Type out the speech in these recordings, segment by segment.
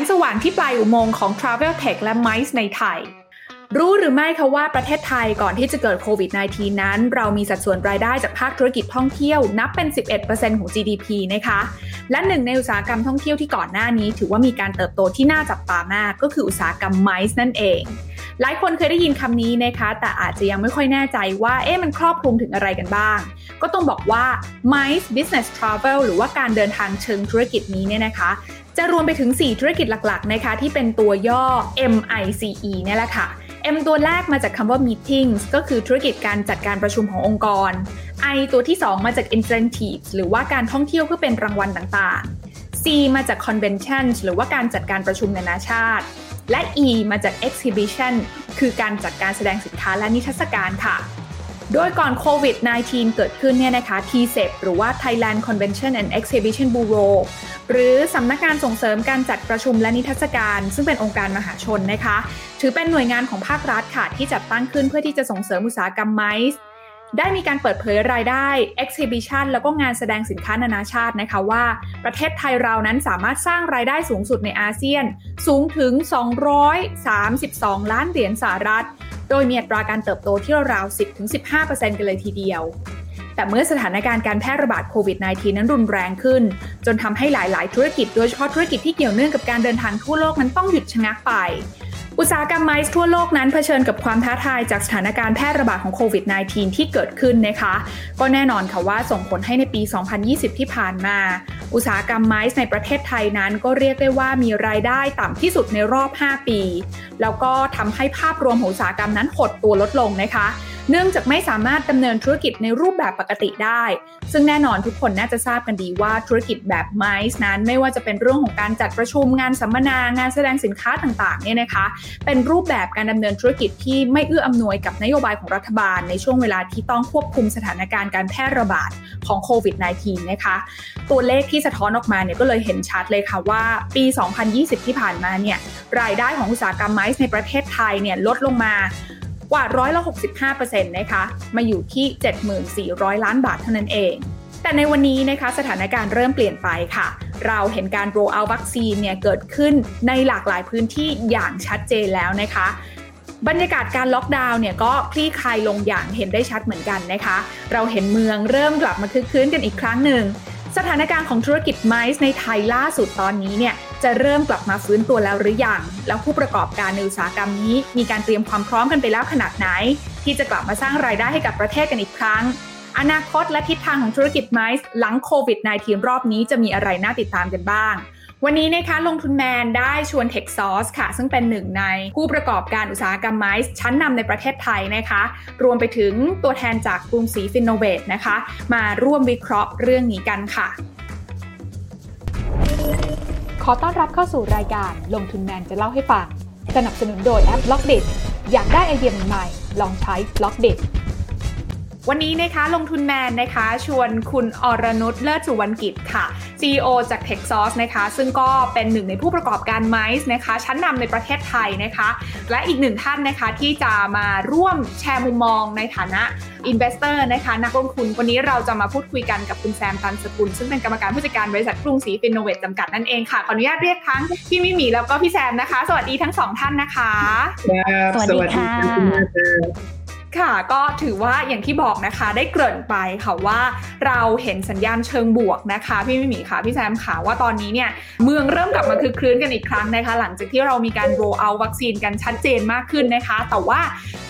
งสว่างที่ปลายอุโมงค์ของ Travel Tech และ Mice ในไทย รู้หรือไม่คะว่าประเทศไทยก่อนที่จะเกิดโควิด -19 นั้น เรามีสัดส่วนรายได้จากภาคธุรกิจท่องเที่ยวนับเป็น 11%ของ GDP นะคะ และหนึ่งในอุตสาหกรรมท่องเที่ยวที่ก่อนหน้านี้ ถือว่ามีการเติบโตที่น่าจับตามากก็คืออุตสาหกรรมไมซ์นั่นเอง หลายคนเคยได้ยินคำนี้นะคะ แต่อาจจะยังไม่ค่อยแน่ใจว่าเอ๊ะมันครอบคลุมถึงอะไรกันบ้าง ก็ต้องบอกว่า MICE Business Travel หรือว่าการเดินทางเชิงธุรกิจนี้เนี่ยนะคะจะรวมไปถึง 4 ธุรกิจหลักๆ นะคะ ที่เป็นตัวย่อ MICE เนี่ยแหละค่ะ M ตัวแรกมาจากคำว่า meetings ก็คือธุรกิจการจัดการประชุมขององค์กร I ตัวที่ 2 มาจาก incentives หรือว่าการท่องเที่ยวเพื่อเป็นรางวัลต่างๆ C มาจาก conventions หรือว่าการจัดการประชุมนานาชาติ และ E มาจาก exhibition คือการจัดการแสดงสินค้าและนิทรรศการค่ะ โดยก่อนโควิด -19 เกิดขึ้นเนี่ยนะคะ TCEP หรือว่า Thailand Convention and Exhibition Bureau หรือสำนักงานส่งเสริมการจัดประชุมและนิทรรศการ ซึ่งเป็นองค์การมหาชนนะคะ ถือเป็นหน่วยงานของภาครัฐค่ะที่จัดตั้งขึ้นเพื่อที่จะส่งเสริมอุตสาหกรรมไมซ์ ได้มีการเปิดเผยรายได้ exhibition แล้วก็งานแสดงสินค้านานาชาตินะคะว่า ประเทศไทยเรานั้นสามารถสร้างรายได้สูงสุดในอาเซียน สูงถึง 232 ล้านเหรียญสหรัฐ โดยมีอัตราการเติบโตที่ราว 10-15%กันเลยทีเดียว แต่เมื่อสถานการณ์การแพร่ระบาดโควิด -19 นั้นรุนแรงขึ้น จนทำให้หลาย ๆ ธุรกิจโดยเฉพาะธุรกิจที่เกี่ยวเนื่องกับการเดินทางทั่วโลกนั้นต้องหยุดชะงักไป อุตสาหกรรมไมซ์ทั่วโลกนั้นเผชิญกับความท้าทายจากสถานการณ์แพร่ระบาดของโควิด -19 ที่เกิดขึ้นนะคะ ก็แน่นอนค่ะว่าส่งผลให้ในปี 2020 ที่ผ่านมา อุตสาหกรรมไมซ์ในประเทศไทยนั้นก็เรียกได้ว่ามีรายได้ต่ำที่สุดในรอบ 5 ปี แล้วก็ทำให้ภาพรวมของอุตสาหกรรมนั้นหดตัวลดลงนะคะ เนื่องจากไม่สามารถดำเนินธุรกิจในรูปแบบปกติได้ ซึ่งแน่นอนทุกคนน่าจะทราบกันดีว่าธุรกิจแบบไมซ์นั้น ไม่ว่าจะเป็นเรื่องของการจัดประชุมงานสัมมนางานแสดงสินค้าต่างๆเนี่ยนะคะ เป็นรูปแบบการดำเนินธุรกิจที่ไม่เอื้ออำนวยกับนโยบายของรัฐบาล ในช่วงเวลาที่ต้องควบคุมสถานการณ์การแพร่ระบาดของโควิด -19 นะคะ ตัวเลขที่สะท้อนออกมาเนี่ยก็เลยเห็นชัดเลยค่ะว่าปี 2020 ที่ผ่านมาเนี่ยรายได้ของอุตสาหกรรมไมซ์ในประเทศไทยเนี่ยลดลงมา กว่าร้อยละ65%นะคะมาอยู่ที่ 74,000 ล้านบาทเท่านั้นเอง แต่ในวันนี้นะคะสถานการณ์เริ่มเปลี่ยนไปค่ะ เราเห็นการโรเอาวัคซีนเนี่ยเกิดขึ้นในหลากหลายพื้นที่อย่างชัดเจนแล้วนะคะบรรยากาศการล็อกดาวน์เนี่ยก็คลี่คลายลงอย่างเห็นได้ชัดเหมือนกันนะคะ เราเห็นเมืองเริ่มกลับมาคึกคืนกันอีกครั้งหนึ่ง สถานการณ์ของธุรกิจไมซ์ในไทยล่าสุดตอนนี้เนี่ยจะเริ่มกลับมาฟื้นตัวแล้วหรือยัง แล้วผู้ประกอบการในอุตสาหกรรมนี้ มีการเตรียมความพร้อมกันไปแล้วขนาดไหน ที่จะกลับมาสร้างรายได้ให้กับประเทศกันอีกครั้ง อนาคตและทิศทางของธุรกิจไมซ์หลังโควิด -19 รอบนี้จะมีอะไรน่าติดตามกันบ้าง วันนี้นะคะลงทุนแมนได้ชวน Techsauce ค่ะ ซึ่งเป็นหนึ่งในผู้ประกอบการอุตสาหกรรมไมซ์ชั้นนำในประเทศไทยนะคะ รวมไปถึงตัวแทนจากกรุงศรีฟินโนเวทนะคะ มาร่วมวิเคราะห์เรื่องนี้กันค่ะ ขอต้อนรับเข้าสู่รายการลงทุนแมนจะเล่าให้ฟัง สนับสนุนโดยแอป Blockdit อยากได้ไอเดียใหม่ลองใช้ Blockdit วันนี้นะคะลงทุนแมนนะคะ ชวนคุณอรนุชเลิศสุวรรณกิจค่ะ CEO จาก Techsauce นะคะ ซึ่งก็เป็นหนึ่งในผู้ประกอบการไมซ์นะคะ ชั้นนำในประเทศไทยนะคะ และอีกหนึ่งท่านนะคะที่จะมาร่วมแชร์มุมมองในฐานะ Investor นะคะ นักลงทุนวันนี้เราจะมาพูดคุยกันกับคุณแซมตันสกุล ซึ่งเป็นกรรมการผู้จัดการบริษัทกรุงศรีฟินโนเวทจำกัดนั่นเองค่ะขออนุญาตเรียกทั้งพี่มิมีแล้วก็พี่แซมนะคะ สวัสดีทั้งสองท่านนะคะ สวัสดีค่ะ ค่ะก็ถือว่าอย่างที่บอกนะคะได้เกริ่นไปค่ะว่าเราเห็นสัญญาณเชิงบวกนะคะ พี่มิมีค่ะพี่แซมค่ะว่าตอนนี้เนี่ยเมืองเริ่มกลับมาคือคลื้นกันอีกครั้งนะคะ หลังจากที่เรามีการโรเอาวัคซีนกันชัดเจนมากขึ้นนะคะ แต่ว่า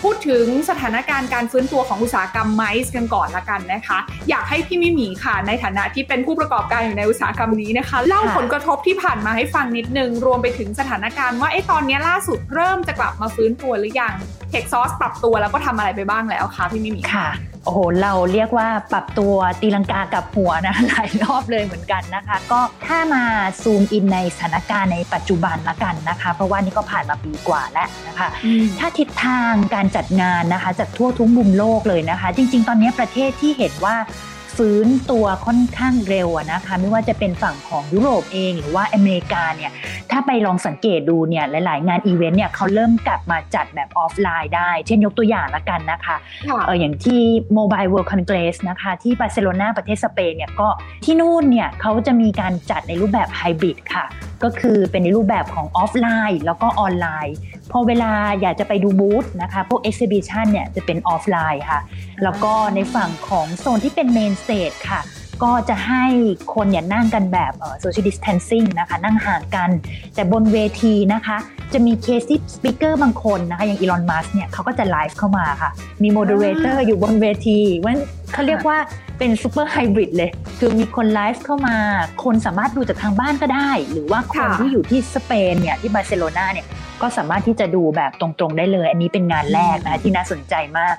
พูดถึงสถานการณ์การฟื้นตัวของอุตสาหกรรมไมซ์กันก่อนละกันนะคะ อยากให้พี่มิมีค่ะ ในฐานะที่เป็นผู้ประกอบการอยู่ในอุตสาหกรรมนี้นะคะ เล่าผลกระทบที่ผ่านมาให้ฟังนิดนึงรวมไปถึงสถานการณ์ว่าไอ้ตอนนี้ล่าสุดเริ่มจะกลับมาฟื้นตัวหรือยังเทคซอสปรับตัวแล้วก็ทำอะไรไปบ้างแล้วคะพี่มิมีค่ะโอ้โหเราเรียกว่าปรับตัวตีลังกากับหัวนะหลายรอบเลยเหมือนกันนะคะ ก็ถ้ามาซูมอินในสถานการณ์ในปัจจุบันละกันนะคะ เพราะว่านี่ก็ผ่านมาปีกว่าแล้วนะคะ ถ้าทิศทางการจัดงานนะคะจากทั่วทุกมุมโลกเลยนะคะ จริง ๆ ตอนนี้ประเทศที่เห็นว่า ฟื้นตัวค่อนข้างเร็วนะคะไม่ว่าจะเป็นฝั่งของยุโรปเองหรือว่าอเมริกาเนี่ยถ้าไปลองสังเกตดูเนี่ยหลาย ๆ งานอีเวนต์เนี่ยเขาเริ่มกลับมาจัดแบบออฟไลน์ได้ เช่นยกตัวอย่างละกันนะคะเอออย่างที่ Mobile World Congress นะคะที่บาร์เซโลนาประเทศสเปนเนี่ยก็ที่นู่นเนี่ยเขาจะมีการจัดในรูปแบบไฮบริดค่ะก็คือเป็นในรูปแบบของออฟไลน์ แล้วก็ออนไลน์ พอเวลาอยากจะไปดูบูธนะคะ พวก exhibition เนี่ยจะเป็นออฟไลน์ค่ะ แล้วก็ในฝั่งของโซนที่เป็น main stage ค่ะ ก็จะให้คนเนี่ยนั่งกันแบบ social distancing นะคะ นั่งห่างกัน แต่บนเวทีนะคะ จะมีเคสที่ speaker บางคนนะคะ อย่างอีลอน มัสก์เนี่ยเขาก็จะไลฟ์เข้ามาค่ะ มี moderator อยู่บนเวทีวันเขาเรียกว่า เป็น super hybrid เลย คือมีคนไลฟ์เข้ามา คนสามารถดูจากทางบ้านก็ได้ หรือว่าคนที่อยู่ที่สเปนเนี่ยที่บาร์เซโลนาเนี่ยก็สามารถที่จะดูแบบตรงๆได้เลย อันนี้เป็นงานแรกนะคะที่น่าสนใจมาก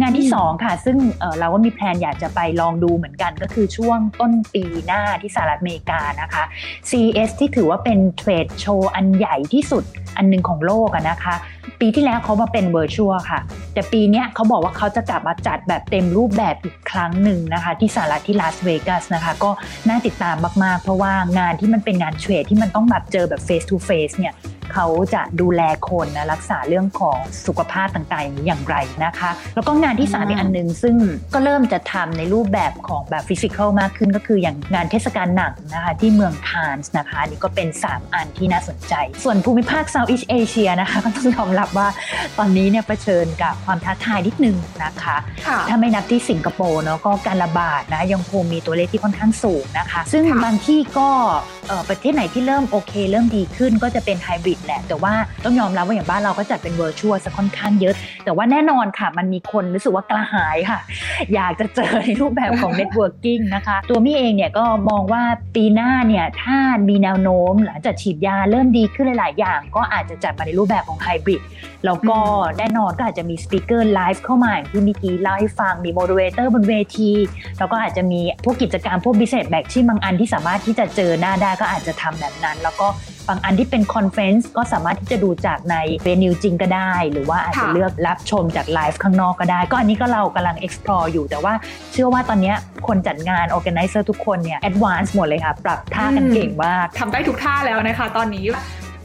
งานที่ 2 ค่ะ ซึ่งเราก็มี plan อยากจะไปลองดูเหมือนกันก็คือช่วงต้นปีหน้าที่สหรัฐอเมริกานะคะ CES ที่ถือว่าเป็น trade show อันใหญ่ที่สุดอันหนึ่งของโลกนะคะ ปีที่แล้วเขามาเป็น virtual ค่ะ แต่ปีนี้เขาบอกว่าเขาจะกลับมาจัดแบบเต็มรูปแบบอีกครั้งหนึ่งนะคะ ที่สหรัฐที่ลาสเวกัสนะคะ ก็น่าติดตามมากๆ เพราะว่างานที่มันเป็นงาน trade ที่มันต้องแบบเจอแบบ face to face เนี่ย เขาจะดูแลคนนะรักษาเรื่องของสุขภาพต่างๆอย่างไรนะคะ แล้วก็งานที่สามอีกอันนึง ซึ่งก็เริ่มจะทำในรูปแบบของแบบฟิสิกอลมากขึ้นก็คืออย่างงานเทศกาลหนังนะคะที่เมืองคานส์นะคะนี่ก็เป็น 3 อันที่น่าสนใจ ส่วนภูมิภาคเซาท์อีสเอเชียนะคะก็ต้องยอมรับว่าตอนนี้เนี่ยเผชิญกับความท้าทายนิดนึงนะคะ ถ้าไม่นับที่สิงคโปร์เนาะก็การระบาดนะยังคงมีตัวเลขที่ค่อนข้างสูงนะคะ ซึ่งบางที่ก็ ประเทศไหนที่เริ่มโอเค เริ่มดีขึ้นก็จะเป็นไฮบริดแหละ แต่ว่าต้องยอมรับว่าอย่างบ้านเราก็จัดเป็น virtual ซะค่อนข้างเยอะ แต่ว่าแน่นอนค่ะ มันมีคนรู้สึกว่ากระหายค่ะ อยากจะเจอในรูปแบบของ networking นะคะ ตัวมี่เองเนี่ยก็มองว่าปีหน้าเนี่ยถ้ามีแนวโน้มหลังจากฉีดยาเริ่มดีขึ้นหลาย ๆ อย่าง ก็อาจจะจัดมาในรูปแบบของไฮบริดแล้วก็แน่นอนก็อาจจะมี speaker live เข้ามาอย่างที่เมื่อกี้เล่าให้ฟังมี moderator บนเวที แล้วก็อาจจะมีพวกกิจกรรมพวก business match ที่บางอันที่สามารถที่จะเจอหน้าได้ก็อาจจะทำแบบนั้น แล้วก็บางอันที่เป็น conference ก็สามารถที่จะดูจากใน venue จริงก็ได้ หรือว่าอาจจะเลือกรับชมจากไลฟ์ข้างนอกก็ได้ ก็อันนี้ก็เรากำลัง explore อยู่ แต่ว่าเชื่อว่าตอนนี้คนจัดงาน organizer ทุกคนเนี่ย advance หมดเลยค่ะ ปรับท่ากันเก่งมากทำได้ทุกท่าแล้วนะคะ ตอนนี้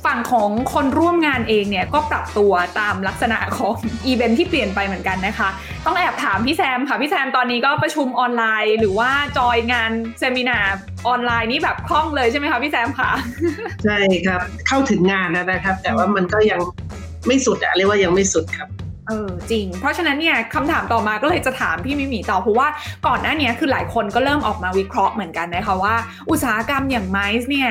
ฝั่งของคนร่วมงานเองเนี่ยก็ปรับตัวตามลักษณะของอีเวนต์ที่เปลี่ยนไปเหมือนกันนะคะ ต้องแอบถามพี่แซมค่ะ พี่แซมตอนนี้ก็ประชุมออนไลน์ หรือว่า join งาน seminar ออนไลน์นี่แบบคล่องเลยใช่ไหมคะพี่แซมคะใช่ครับ เข้าถึงงานแล้วนะครับ แต่ว่ามันก็ยังไม่สุดอะเรียกว่ายังไม่สุดครับเออจริง เพราะฉะนั้นเนี่ยคำถามต่อมาก็เลยจะถามพี่มิมีต่อเพราะว่าก่อนหน้านี้คือหลายคนก็เริ่มออกมาวิเคราะห์เหมือนกันนะคะว่า อุตสาหกรรมอย่าง MICE เนี่ย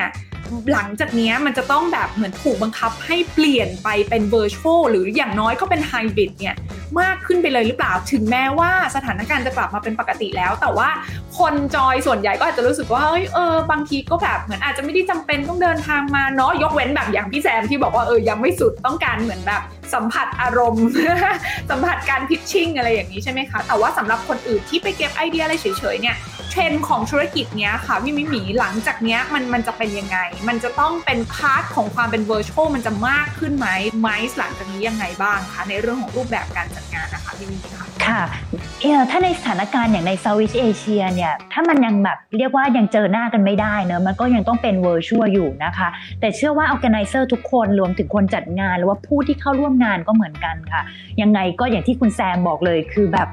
หลังจากนี้มันจะต้องแบบเหมือนถูกบังคับให้เปลี่ยนไปเป็น virtual หรืออย่างน้อยก็เป็นไฮบริดเนี่ยมากขึ้นไปเลยหรือเปล่า ถึงแม้ว่าสถานการณ์จะกลับมาเป็นปกติแล้ว แต่ว่าคนจอยส่วนใหญ่ก็อาจจะรู้สึกว่าเฮ้ยเออบางทีก็แบบเหมือนอาจจะไม่ได้จำเป็นต้องเดินทางมาเนาะยกเว้นแบบอย่างพี่แซมที่บอกว่าเออยังไม่สุดต้องการเหมือนแบบ สัมผัสอารมณ์ สัมผัสการ pitching อะไรอย่างนี้ใช่ไหมคะ แต่ว่าสำหรับคนอื่นที่ไปเก็บไอเดียอะไรเฉยๆเนี่ยเทรนด์ของธุรกิจเนี้ยค่ะพี่มิมีหลังจากเนี้ยมันมันจะเป็นยังไง มันจะต้องเป็น part ของความเป็น virtual มันจะมากขึ้นไหมไหมหลังจากนี้ยังไงบ้างคะในเรื่องของรูปแบบการจัดงานนะคะพี่มิมีค่ะค่ะ เออถ้าในสถานการณ์อย่างใน Southeast Asia เนี่ยถ้ามันยังแบบเรียกว่ายังเจอหน้ากันไม่ได้เนอะมันก็ยังต้องเป็น virtual อยู่นะคะ แต่เชื่อว่า organizer ทุกคนรวมถึงคนจัดงาน หรือว่าผู้ที่เข้าร่วมงานก็เหมือนกันค่ะ ยังไงก็อย่างที่คุณแซมบอกเลยคือแบบ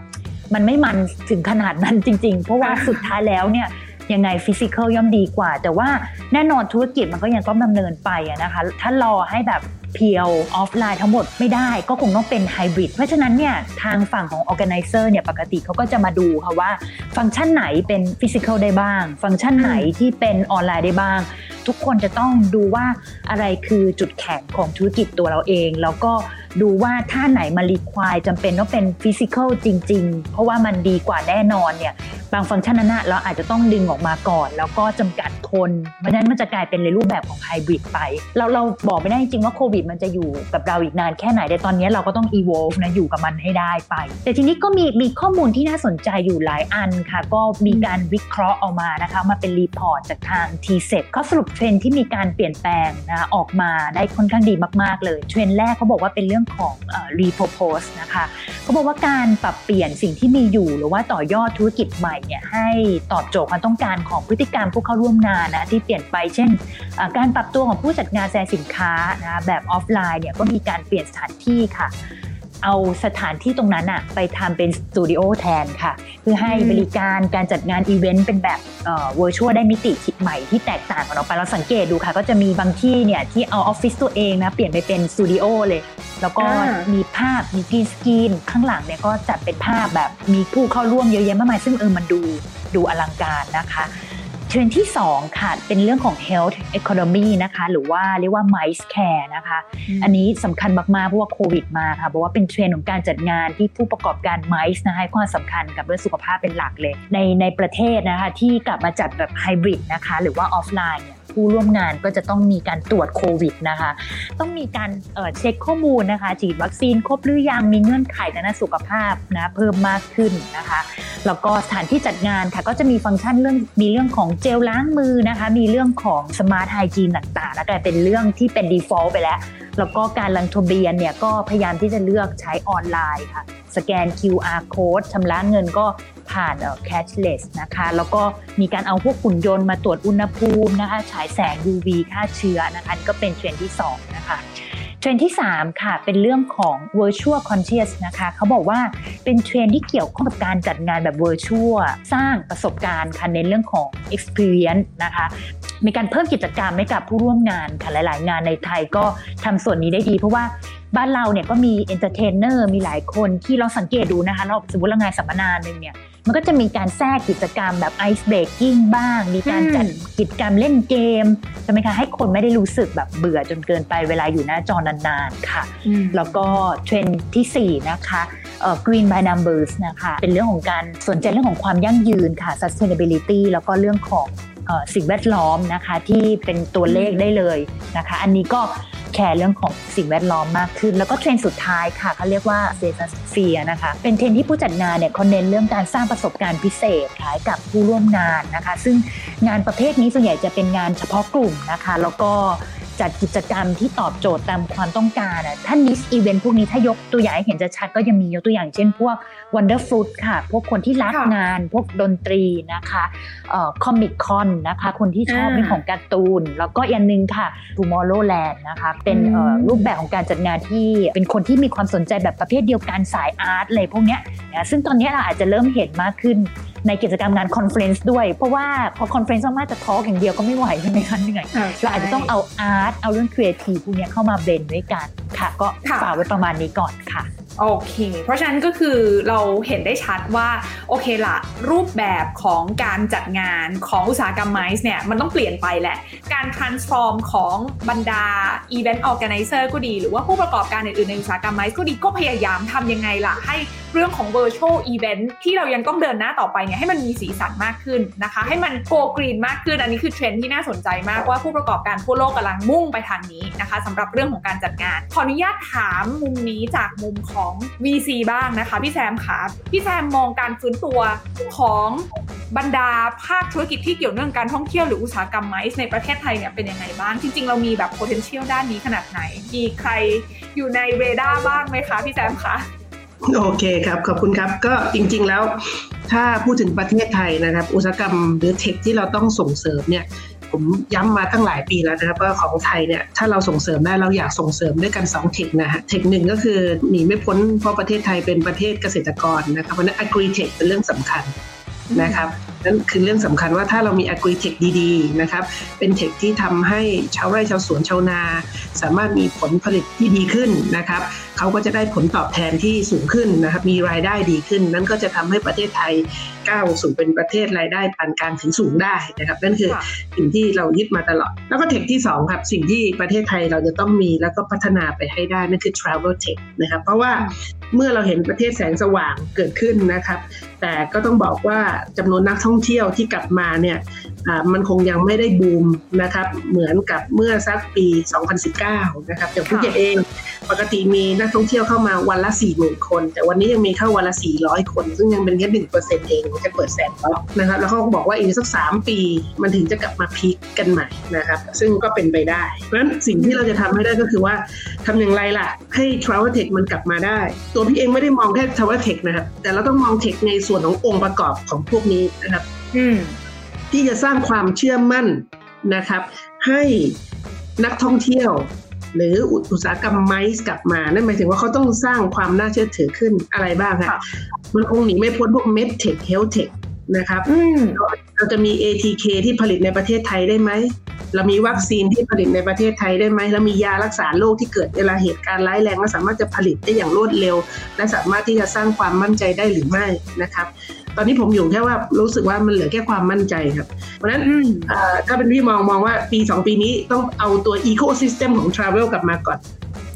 มันไม่มันถึงขนาดนั้นจริง ๆ เพราะว่าสุดท้ายแล้วเนี่ยยังไง physical ย่อมดีกว่า แต่ว่าแน่นอนธุรกิจมันก็ยังต้องดำเนินไปนะคะ ถ้ารอให้แบบ pure offline ทั้งหมดไม่ได้ก็คงต้องเป็นไฮบริดเพราะฉะนั้นเนี่ยทางฝั่งของ Organizer เนี่ยปกติเขาก็จะมาดูค่ะว่าฟังก์ชันไหนเป็น physical ได้บ้าง ฟังก์ชันไหนที่เป็นออนไลน์ได้บ้าง ทุกคนจะต้องดูว่าอะไรคือจุดแข็งของธุรกิจตัวเราเอง แล้วก็ดูว่าถ้าไหนมา require จำเป็นต้องเป็น physical จริง ๆ เพราะว่ามันดีกว่าแน่นอนเนี่ย บางฟังก์ชันนั้นเราอาจจะต้องดึงออกมาก่อน แล้วก็จำกัดคนเพราะนั้นมันจะกลายเป็นในรูปแบบของไฮบริดไป เราเราบอกไม่ได้จริงว่าโควิดมันจะอยู่กับเราอีกนานแค่ไหนแต่ตอนนี้เราก็ต้อง evolve นะอยู่กับมันให้ได้ไป แต่ทีนี้ก็มีมีข้อมูลที่น่าสนใจอยู่หลายอันค่ะ ก็มีการวิเคราะห์ออกมานะคะมาเป็น report จากทาง t s e t เขาสรุปเทรนด์ที่มีการเปลี่ยนแปลงนะออกมาได้ค่อนข้างดีมาก ๆ เลย เทรนด์แรกเขาบอกว่าเป็นเรื่องของ repurpose นะคะเขาบอกว่าการปรับเปลี่ยนสิ่งที่มีอยู่หรือว่าต่อยอดธุรกิจใหม่เนี่ยให้ตอบโจทย์ความต้องการของพฤติกรรมผู้เข้าร่วมงานนะที่เปลี่ยนไปเช่น การปรับตัวของผู้จัดงานแสดงสินค้านะแบบออฟไลน์เนี่ยก็มีการเปลี่ยนสถานที่ค่ะ เอาสถานที่ตรงนั้นอะไปทำเป็นสตูดิโอแทนค่ะ เพื่อให้บริการการจัดงานอีเวนต์เป็นแบบ virtual ได้มิติใหม่ที่แตกต่างกันออกไปเราสังเกตดูค่ะ ก็จะมีบางที่เนี่ยที่เอาออฟฟิศตัวเองนะ เปลี่ยนไปเป็นสตูดิโอเลย แล้วก็มีภาพมี green screen ข้างหลังเนี่ยก็จัดเป็นภาพแบบมีผู้เข้าร่วมเยอะแยะมากมายซึ่งเออมันดูดูอลังการนะคะเท รนด์ที่ 2 ค่ะ เป็นเรื่องของ health economy นะคะ หรือว่าเรียกว่า MICE care นะคะ อันนี้สำคัญมากๆเพราะว่าโควิดมาค่ะเพราะว่าเป็นเทรนด์ของการจัดงานที่ผู้ประกอบการ mice นะคะให้ความสำคัญกับเรื่องสุขภาพเป็นหลักเลย ในในประเทศนะคะที่กลับมาจัดแบบไฮบริดนะคะ หรือว่าออฟไลน์เนี่ย ผู้ร่วมงานก็จะต้องมีการตรวจโควิดนะคะ ต้องมีการเช็คข้อมูลนะคะฉีดวัคซีนครบหรือยังมีเงื่อนไขด้านสุขภาพนะเพิ่มมากขึ้นนะคะแล้วก็สถานที่จัดงานค่ะก็จะมีฟังก์ชันเรื่องมีเรื่องของเจลล้างมือนะคะ มีเรื่องของ smart hygiene ต่างๆแล้วกลายเป็นเรื่องที่เป็น default ไปแล้ว แล้วก็การลงทะเบียนเนี่ยก็พยายามที่จะเลือกใช้ออนไลน์ค่ะ สแกน QR code ชำระเงินก็ ผ่านเอ่อ cashless นะคะ แล้วก็มีการเอาพวกหุ่นยนต์มาตรวจอุณหภูมินะคะฉายแสง UV ฆ่าเชื้อนะคะก็เป็นเทรนด์ที่ 2 นะคะเทรนด์ที่ 3 ค่ะ เป็นเรื่องของ virtual conscious นะคะเขาบอกว่าเป็นเทรนด์ที่เกี่ยวข้องกับการจัดงานแบบ virtual สร้างประสบการณ์ค่ะในเรื่องของ experience นะคะมีการเพิ่มกิจกรรมให้กับผู้ร่วมงานค่ะหลาย ๆ งานในไทยก็ทำส่วนนี้ได้ดีเพราะว่าบ้านเราเนี่ยก็มี entertainer มีหลายคนที่เราสังเกตดูนะคะเราสมมติเรางานสัมมนาหนึ่งเนี่ย มันก็จะมีการแทรกกิจกรรมแบบ ice breaking บ้าง มีการจัดกิจกรรมเล่นเกมใช่ไหมคะให้คนไม่ได้รู้สึกแบบเบื่อจนเกินไปเวลาอยู่หน้าจอนานๆค่ะ แล้วก็เทรนด์ที่ 4 นะคะเอ่อ green by numbers นะคะเป็นเรื่องของการสนใจเรื่องของความยั่งยืนค่ะ sustainability แล้วก็เรื่องของสิ่งแวดล้อมนะคะที่เป็นตัวเลขได้เลยนะคะ อันนี้ก็ care เรื่องของสิ่งแวดล้อมมากขึ้น แล้วก็เทรนด์สุดท้ายค่ะเขาเรียกว่าเซสเฟียนะคะ เป็นเทรนที่ผู้จัดงานเนี่ยเขาเน้นเรื่องการสร้างประสบการณ์พิเศษให้กับผู้ร่วมงานนะคะ ซึ่งงานประเภทนี้ส่วนใหญ่จะเป็นงานเฉพาะกลุ่มนะคะ แล้วก็ จัดกิจกรรมที่ตอบโจทย์ตามความต้องการอะถ้านิสอีเวนต์พวกนี้ถ้ายกตัวอย่างให้เห็นจะชัดก็ยังมียกตัวอย่างเช่นพวก Wonder Fruit ค่ะ พวกคนที่รักงาน พวกดนตรีนะคะคอมิคคอนนะคะ คนที่ชอบเรื่องของการ์ตูน แล้วก็อีกหนึ่งค่ะ Tomorrowland นะคะเป็นรูปแบบของการจัดงานที่เป็นคนที่มีความสนใจแบบประเภทเดียวกันสายอาร์ตเลยพวกเนี้ยนะซึ่งตอนนี้เราอาจจะเริ่มเห็นมากขึ้น ในกิจกรรมงาน conference ด้วย เพราะว่าพอ conference มันจะ talk อย่างเดียวก็ไม่ไหวใช่ไหมคะเหนื่อยเราอาจจะต้องเอา art เอาเรื่องครีเอทีฟพวกนี้เข้ามา blend ด้วยกันค่ะ ก็ฝากไว้ประมาณนี้ก่อนค่ะ โอเค เพราะฉะนั้นก็คือเราเห็นได้ชัดว่าโอเคละรูปแบบของการจัดงานของอุตสาหกรรมไมซ์เนี่ยมันต้องเปลี่ยนไปแหละ การ transform ของบรรดา event organizer ก็ดี หรือว่าผู้ประกอบการอื่นๆในอุตสาหกรรมไมซ์ก็ดีก็พยายามทำยังไงล่ะ ให้เรื่องของ virtual event ที่เรายังต้องเดินหน้าต่อไปเนี่ยให้มันมีสีสันมากขึ้นนะคะ ให้มัน go green มากขึ้น อันนี้คือเทรนด์ที่น่าสนใจมากว่าผู้ประกอบการทั่วโลกกำลังมุ่งไปทางนี้นะคะสำหรับเรื่องของการจัดงาน ขออนุญาตถามมุมนี้จากมุมของ VC บ้างนะคะ พี่แซมคะพี่แซมมองการฟื้นตัวของบรรดาภาคธุรกิจที่เกี่ยวเนื่องการท่องเที่ยวหรืออุตสาหกรรมไมซ์ในประเทศไทยเนี่ยเป็นยังไงบ้าง จริง ๆ เรามีแบบ potential ด้านนี้ขนาดไหน มีใครอยู่ในเรดาร์บ้างไหมคะพี่แซมคะโอเคครับ ขอบคุณครับ ก็จริงๆแล้ว ถ้าพูดถึงประเทศไทยนะครับ อุตสาหกรรมหรือเทคที่เราต้องส่งเสริมเนี่ย ผมย้ำมาตั้งหลายปีแล้วนะครับว่าของไทยเนี่ยถ้าเราส่งเสริมได้เราอยากส่งเสริมด้วยกัน2เทคนะฮะเทคหนึ่งก็คือหนีไม่พ้นเพราะประเทศไทยเป็นประเทศเกษตรกรนะครับเพราะนั้น agri tech เป็นเรื่องสำคัญนะครับนั่นคือเรื่องสำคัญว่าถ้าเรามี agri tech ดีๆนะครับเป็นเทคที่ทำให้ชาวไร่ชาวสวนชาวนา สามารถมีผลผลิตที่ดีขึ้นนะครับเขาก็จะได้ผลตอบแทนที่สูงขึ้นนะครับมีรายได้ดีขึ้น นั่นก็จะทำให้ประเทศไทย ก้าวสู่เป็นประเทศรายได้ปานกลางถึงสูงได้นะครับนั่นคือสิ่งที่เรายึดมาตลอด แล้วก็เทคที่2ครับสิ่งที่ประเทศไทยเราจะต้องมีแล้วก็พัฒนาไปให้ได้นั่นคือ travel tech นะครับเพราะว่าเมื่อเราเห็นประเทศแสงสว่างเกิดขึ้นนะครับ แต่ก็ต้องบอกว่าจำนวนนักท่องเที่ยวที่กลับมาเนี่ยมันคงยังไม่ได้บูมนะครับเหมือนกับเมื่อสักปี 2019 นะครับอย่างภูเก็ตเองปกติมีนักนักท่องเที่ยวเข้ามาวันละ4ี่หมื่นคน แต่วันนี้ยังมีเข้าวันละ 400 คน ซึ่งยังเป็นแค่หนึ่งเปอร์เซ็นต์เองจะเปิด Sandbox นะครับแล้วเขาก็บอกว่าอีกสัก3ปี มันถึงจะกลับมา peak กันใหม่นะครับ ซึ่งก็เป็นไปได้ เพราะฉะนั้นสิ่งที่เราจะทำให้ได้ก็คือว่าทำอย่างไรล่ะ ให้ Travel Tech มันกลับมาได้ ตัวพี่เองไม่ได้มองแค่ Travel Tech นะครับแต่เราต้องมองเทคในส่วนขององค์ประกอบของพวกนี้นะครับอืมที่จะสร้างความเชื่อมั่นนะครับ ให้นักท่องเที่ยว หรืออุตสาหกรรมไมซ์กลับมา นั่นหมายถึงว่าเขาต้องสร้างความน่าเชื่อถือขึ้นอะไรบ้างคะค่ะมันคงหนีไม่พ้นพวก MedTech HealthTech นะครับอืมเราจะมี ATK ที่ผลิตในประเทศไทยได้ไหม เรามีวัคซีนที่ผลิตในประเทศไทยได้ไหม เรามียารักษาโรคที่เกิดเวลาเหตุการณ์ร้ายแรงและสามารถจะผลิตได้อย่างรวดเร็ว และสามารถที่จะสร้างความมั่นใจได้หรือไม่นะครับ ตอนนี้ผมอยู่แค่ว่ารู้สึกว่ามันเหลือแค่ความมั่นใจครับ เพราะฉะนั้นอืมเอ่อถ้าเป็นพี่มองมองว่าปี 2 ปีนี้ต้องเอาตัว Ecosystem ของ Travel กลับมาก่อน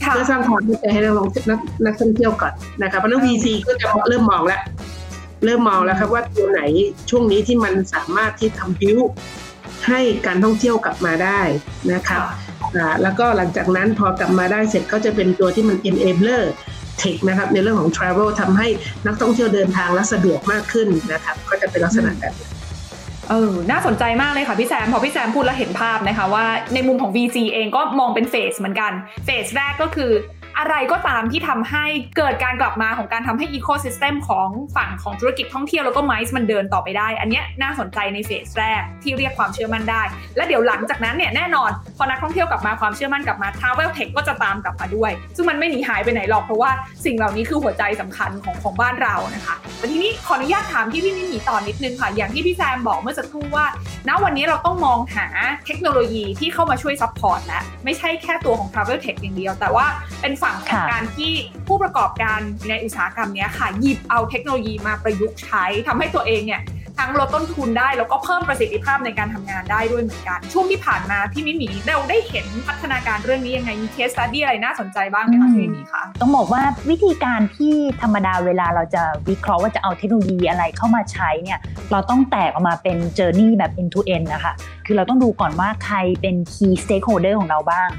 ค่ะเพื่อสร้างความมั่นใจให้นักลงนักนักท่องเที่ยวก่อนนะครับเพราะฉะนั้น VC ก็จะเริ่มมองแล้วเริ่มมองแล้วครับว่าตัวไหนช่วงนี้ที่มันสามารถที่ทำบิวให้การท่องเที่ยวกลับมาได้นะครับอ่าแล้วก็หลังจากนั้นพอกลับมาได้เสร็จก็จะเป็นตัวที่มัน enabler tech นะครับในเรื่องของ travel ทำให้นักท่องเที่ยวเดินทางและสะดวกมากขึ้นนะครับก็จะเป็นลักษณะแบบนี้เออ น่าสนใจมากเลยค่ะพี่แซม พอพี่แซมพูดแล้วเห็นภาพนะคะว่าในมุมของ VC เองก็มองเป็นเฟสเหมือนกัน เฟสแรกก็คือ อะไรก็ตามที่ทำให้เกิดการกลับมาของการทำให้อีโค y ิสเต็มของฝั่งของธุรกิจท่องเที่ยวแล้วก็ไมซ์มันเดินต่อไปได้ อันเนี้ยน่าสนใจในเฟสแรกที่เรียกความเชื่อมั่นได้ และเดี๋ยวหลังจากนั้นเนี่ยแน่นอนพอนักท่องเที่ยวกลับมาความเชื่อมั่นกลับมา Travel Tech ก็จะตามกลับมาด้วย ซึ่งมันไม่หนีหายไปไหนหรอกเพราะว่าสิ่งเหล่านี้คือหัวใจสำคัญของของบ้านเรานะคะแต่ทีนี้ขออนุญาตถามที่พี่มิมีต่อนิดนึงค่ะอย่างที่พี่แซมบอกเมื่อสักครู่ว่า ณวันนี้เราต้องมองหาเทคโนโลยีที่เข้ามาช่วย support แล้วไม่ใช่แค่ตัวของ Travel Tech อย่างเดียว แต่ว่าเป็นฝั่งของค่ะการที่ผู้ประกอบการในอุตสาหกรรมเนี้ยค่ะหยิบเอาเทคโนโลยีมาประยุกต์ใช้ทำให้ตัวเองเนี่ยทั้งลดต้นทุนได้แล้วก็เพิ่มประสิทธิภาพในการทำงานได้ด้วยเหมือนกัน ช่วงที่ผ่านมาพี่มิมีเราได้เห็นพัฒนาการเรื่องนี้ยังไงมี case study อะไรน่าสนใจบ้างไหมคะพี่มิมีคะต้องบอกว่าวิธีการที่ธรรมดาเวลาเราจะวิเคราะห์ว่าจะเอาเทคโนโลยีอะไรเข้ามาใช้เนี่ยเราต้องแตกออกมาเป็นเจอร์นี่แบบ end to end นะคะคือเราต้องดูก่อนว่าใครเป็น key stakeholder ของเราบ้าง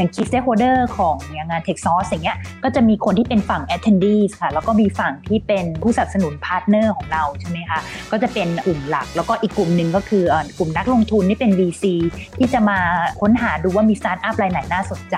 อย่าง key stakeholder ของอย่างงาน Tech Source อย่างเงี้ยก็จะมีคนที่เป็นฝั่ง attendees ค่ะ แล้วก็มีฝั่งที่เป็นผู้สนับสนุน partner ของเราใช่ไหมคะ ก็จะเป็นกลุ่มหลัก แล้วก็อีกกลุ่มหนึ่งก็คือเอ่อกลุ่มนักลงทุนที่เป็น VC ที่จะมาค้นหาดูว่ามีสตาร์ทอัพรายไหนน่าสนใจ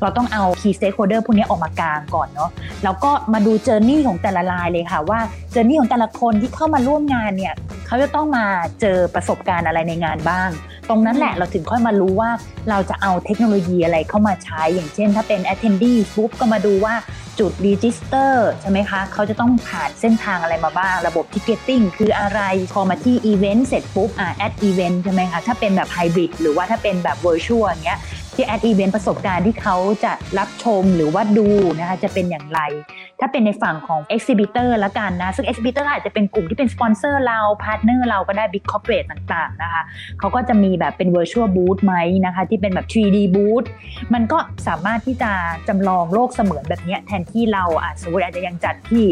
เราต้องเอา key stakeholder พวกนี้ออกมากางก่อนเนาะแล้วก็มาดู journey ของแต่ละรายเลยค่ะว่า journey ของแต่ละคนที่เข้ามาร่วมงานเนี่ยเขาจะต้องมาเจอประสบการณ์อะไรในงานบ้าง ตรงนั้นแหละเราถึงค่อยมารู้ว่าเราจะเอาเทคโนโลยีอะไรเข้ามาใช้ อย่างเช่น ถ้าเป็น attendee ปุ๊บก็มาดูว่าจุด register ใช่ไหมคะ เขาจะต้องผ่านเส้นทางอะไรมาบ้าง ระบบ ticketing คืออะไร พอมาที่ event เสร็จปุ๊บอ่า at event ใช่ไหมคะ ถ้าเป็นแบบ hybrid หรือว่าถ้าเป็นแบบ virtual อย่างเงี้ย ที่ at event ประสบการณ์ที่เขาจะรับชมหรือว่าดูนะคะจะเป็นอย่างไร ถ้าเป็นในฝั่งของ exhibitor ละกันนะ ซึ่ง exhibitor อาจจะเป็นกลุ่มที่เป็นสปอนเซอร์เรา partner เราก็ได้ big corporate ต่างๆนะคะเขาก็จะมีแบบเป็น virtual booth ไหมนะคะที่เป็นแบบ 3D booth มันก็สามารถที่จะจำลองโลกเสมือนแบบนี้แทนที่เราอะสมมติอาจจะยังจัดที่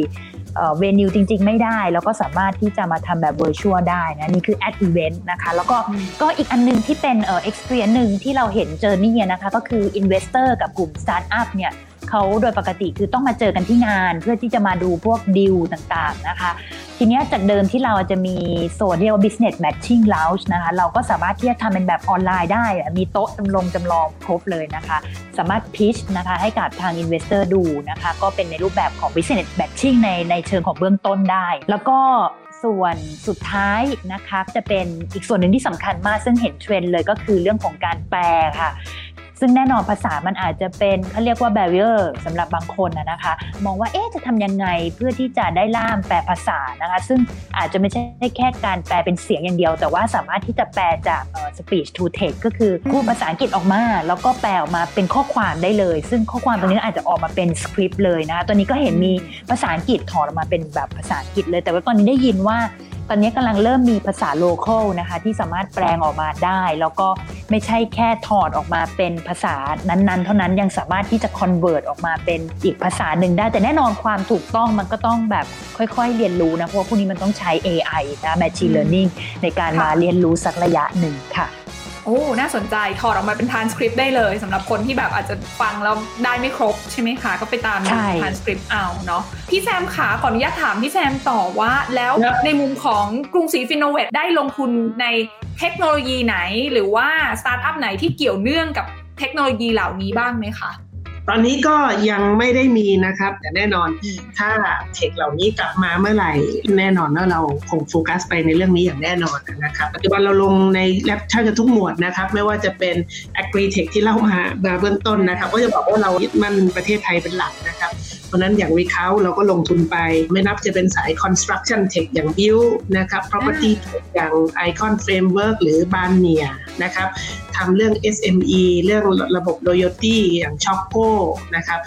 เวนิวจริง ๆ ไม่ได้ แล้วก็สามารถที่จะมาทำแบบ virtual ได้นะ นี่คือ ad event นะคะ แล้วก็ก็อีกอันหนึงที่เป็นเอ่อ experience หนึ่งที่เราเห็นเจอนี่นะคะ ก็คือ investor กับกลุ่ม startup เนี่ย เขาโดยปกติคือต้องมาเจอกันที่งานเพื่อที่จะมาดูพวกดีลต่างๆนะคะ ทีนี้จากเดิมที่เราจะมีโซนที่เรียกว่า business matching lounge นะคะ เราก็สามารถที่จะทำเป็นแบบออนไลน์ได้ มีโต๊ะจำลองจำลองครบเลยนะคะ สามารถ pitch นะคะให้กับทาง investor ดูนะคะ ก็เป็นในรูปแบบของ business matching ในในเชิงของเบื้องต้นได้ แล้วก็ส่วนสุดท้ายนะคะจะเป็นอีกส่วนหนึ่งที่สำคัญมากซึ่งเห็นเทรนด์เลยก็คือเรื่องของการแปลค่ะ ซึ่งแน่นอนภาษามันอาจจะเป็นเขาเรียกว่า barrier สำหรับบางคนนะนะคะ มองว่าเอ๊ะจะทำยังไงเพื่อที่จะได้ล่ามแปลภาษานะคะ ซึ่งอาจจะไม่ใช่แค่การแปลเป็นเสียงอย่างเดียว แต่ว่าสามารถที่จะแปลจากเอ่อ speech to text ก็คือพูดภาษาอังกฤษออกมา แล้วก็แปลออกมาเป็นข้อความได้เลย ซึ่งข้อความตรงนี้อาจจะออกมาเป็นสคริปต์เลยนะคะตัวนี้ก็เห็นมีภาษาอังกฤษถอดออกมาเป็นแบบภาษาอังกฤษเลย แต่ว่าตอนนี้ได้ยินว่า ตอนนี้กำลังเริ่มมีภาษา local นะคะ ที่สามารถแปลงออกมาได้ แล้วก็ไม่ใช่แค่ถอดออกมาเป็นภาษานั้นๆ เท่านั้นยังสามารถที่จะ convert ออกมาเป็นอีกภาษาหนึ่งได้ แต่แน่นอนความถูกต้องมันก็ต้องแบบค่อยๆ เรียนรู้นะ เพราะว่าพวกนี้มันต้องใช้ AI นะ Machine Learning ในการมาเรียนรู้สักระยะหนึ่งค่ะ โอ้ น่าสนใจ ถอดออกมาเป็นทานสคริปต์ได้เลยสำหรับคนที่แบบอาจจะฟังแล้วได้ไม่ครบใช่ไหมคะ ก็ไปตามทานสคริปต์เอาเนาะ พี่แซมขาขออนุญาตถามพี่แซมต่อว่าแล้วในมุมของกรุงศรีฟินโนเวตได้ลงทุนในเทคโนโลยีไหน หรือว่าสตาร์ทอัพไหนที่เกี่ยวเนื่องกับเทคโนโลยีเหล่านี้บ้างไหมคะ ตอนนี้ก็ยังไม่ได้มีนะครับ แต่แน่นอนถ้า tech เหล่านี้กลับมาเมื่อไหร่ แน่นอนว่าเราคงโฟกัสไปในเรื่องนี้อย่างแน่นอนนะครับปัจจุบันเราลงในแลบช่างกันทุกหมวดนะครับ ไม่ว่าจะเป็น agri tech ที่เล่ามาเบื้องต้นนะครับ ก็จะบอกว่าเรายึดมั่นประเทศไทยเป็นหลักนะครับ เพราะนั้นอย่างวีเขาเราก็ลงทุนไป ไม่นับจะเป็นสาย construction tech อย่าง build นะครับ property tech อย่าง icon framework หรือบานเนียนะครับทำเรื่อง SME เรื่องระบบ loyalty อย่าง Choco นะครับ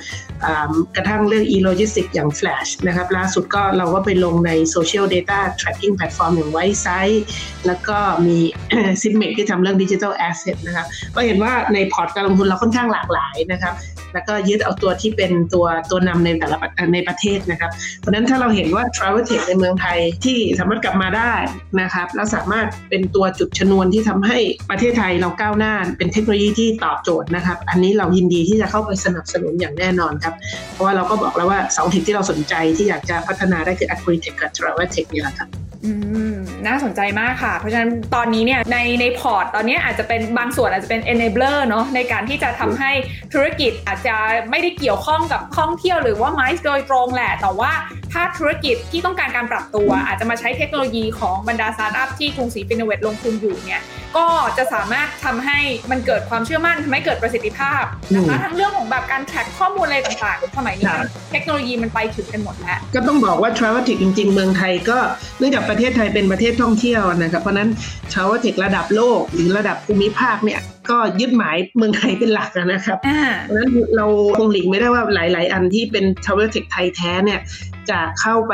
กระทั่งเรื่อง e-logistics อย่าง Flash นะครับล่าสุดก็เราก็ไปลงใน social data tracking platform อย่าง White Site แล้วก็มี s i m m e ที่ทำเรื่อง digital asset นะครับก็เห็นว่าในพอร์ตการลงทุนเราค่อนข้างหลากหลายนะครับ แล้วก็ยึดเอาตัวที่เป็นตัวตัวนำในแต่ละในประเทศนะครับ เพราะนั้นถ้าเราเห็นว่า travel tech ในเมืองไทยที่สามารถกลับมาได้นะครับ แล้วสามารถเป็นตัวจุดชนวนที่ทำให้ประเทศไทยเราก้าวหน้า เป็นเทคโนโลยีที่ตอบโจทย์นะครับ อันนี้เรายินดีที่จะเข้าไปสนับสนุนอย่างแน่นอนครับ เพราะว่าเราก็บอกแล้วว่าสองทิศที่เราสนใจที่อยากจะพัฒนาได้คือ agri tech กับ travel tech นี่แหละครับ น่าสนใจมากค่ะ เพราะฉะนั้นตอนนี้เนี่ยในใน port ตอนนี้อาจจะเป็นบางส่วนอาจจะเป็น enabler เนาะในการที่จะทำให้ธุรกิจอาจจะไม่ได้เกี่ยวข้องกับท่องเที่ยวหรือว่าไมซ์โดยตรงแหละ แต่ว่าถ้าธุรกิจที่ต้องการการปรับตัว อาจจะมาใช้เทคโนโลยีของบรรดาสตาร์ทอัพที่กรุงศรีฟินโนเวตลงทุนอยู่เนี่ยก็จะสามารถทำให้มันเกิดความเชื่อมั่นทำให้เกิดประสิทธิภาพนะคะทั้งเรื่องของแบบการ track ข้อมูลอะไรต่างๆสมัยนี้เทคโนโลยีมันไปถึงกันหมดแล้ว ก็ต้องบอกว่า Travel Tech จริงๆ เมืองไทยก็เนื่องจากประเทศไทยเป็นประเทศท่องเที่ยวนะครับเพราะนั้นชาวเทคระดับโลกหรือระดับภูมิภาคเนี่ยก็ยึดหมายเมืองไทยเป็นหลักนะครับเพราะนั้นเราคงหลีกไม่ได้ว่าหลาย ๆ อันที่เป็น Travel Tech ไทยแท้เนี่ยจะเข้าไป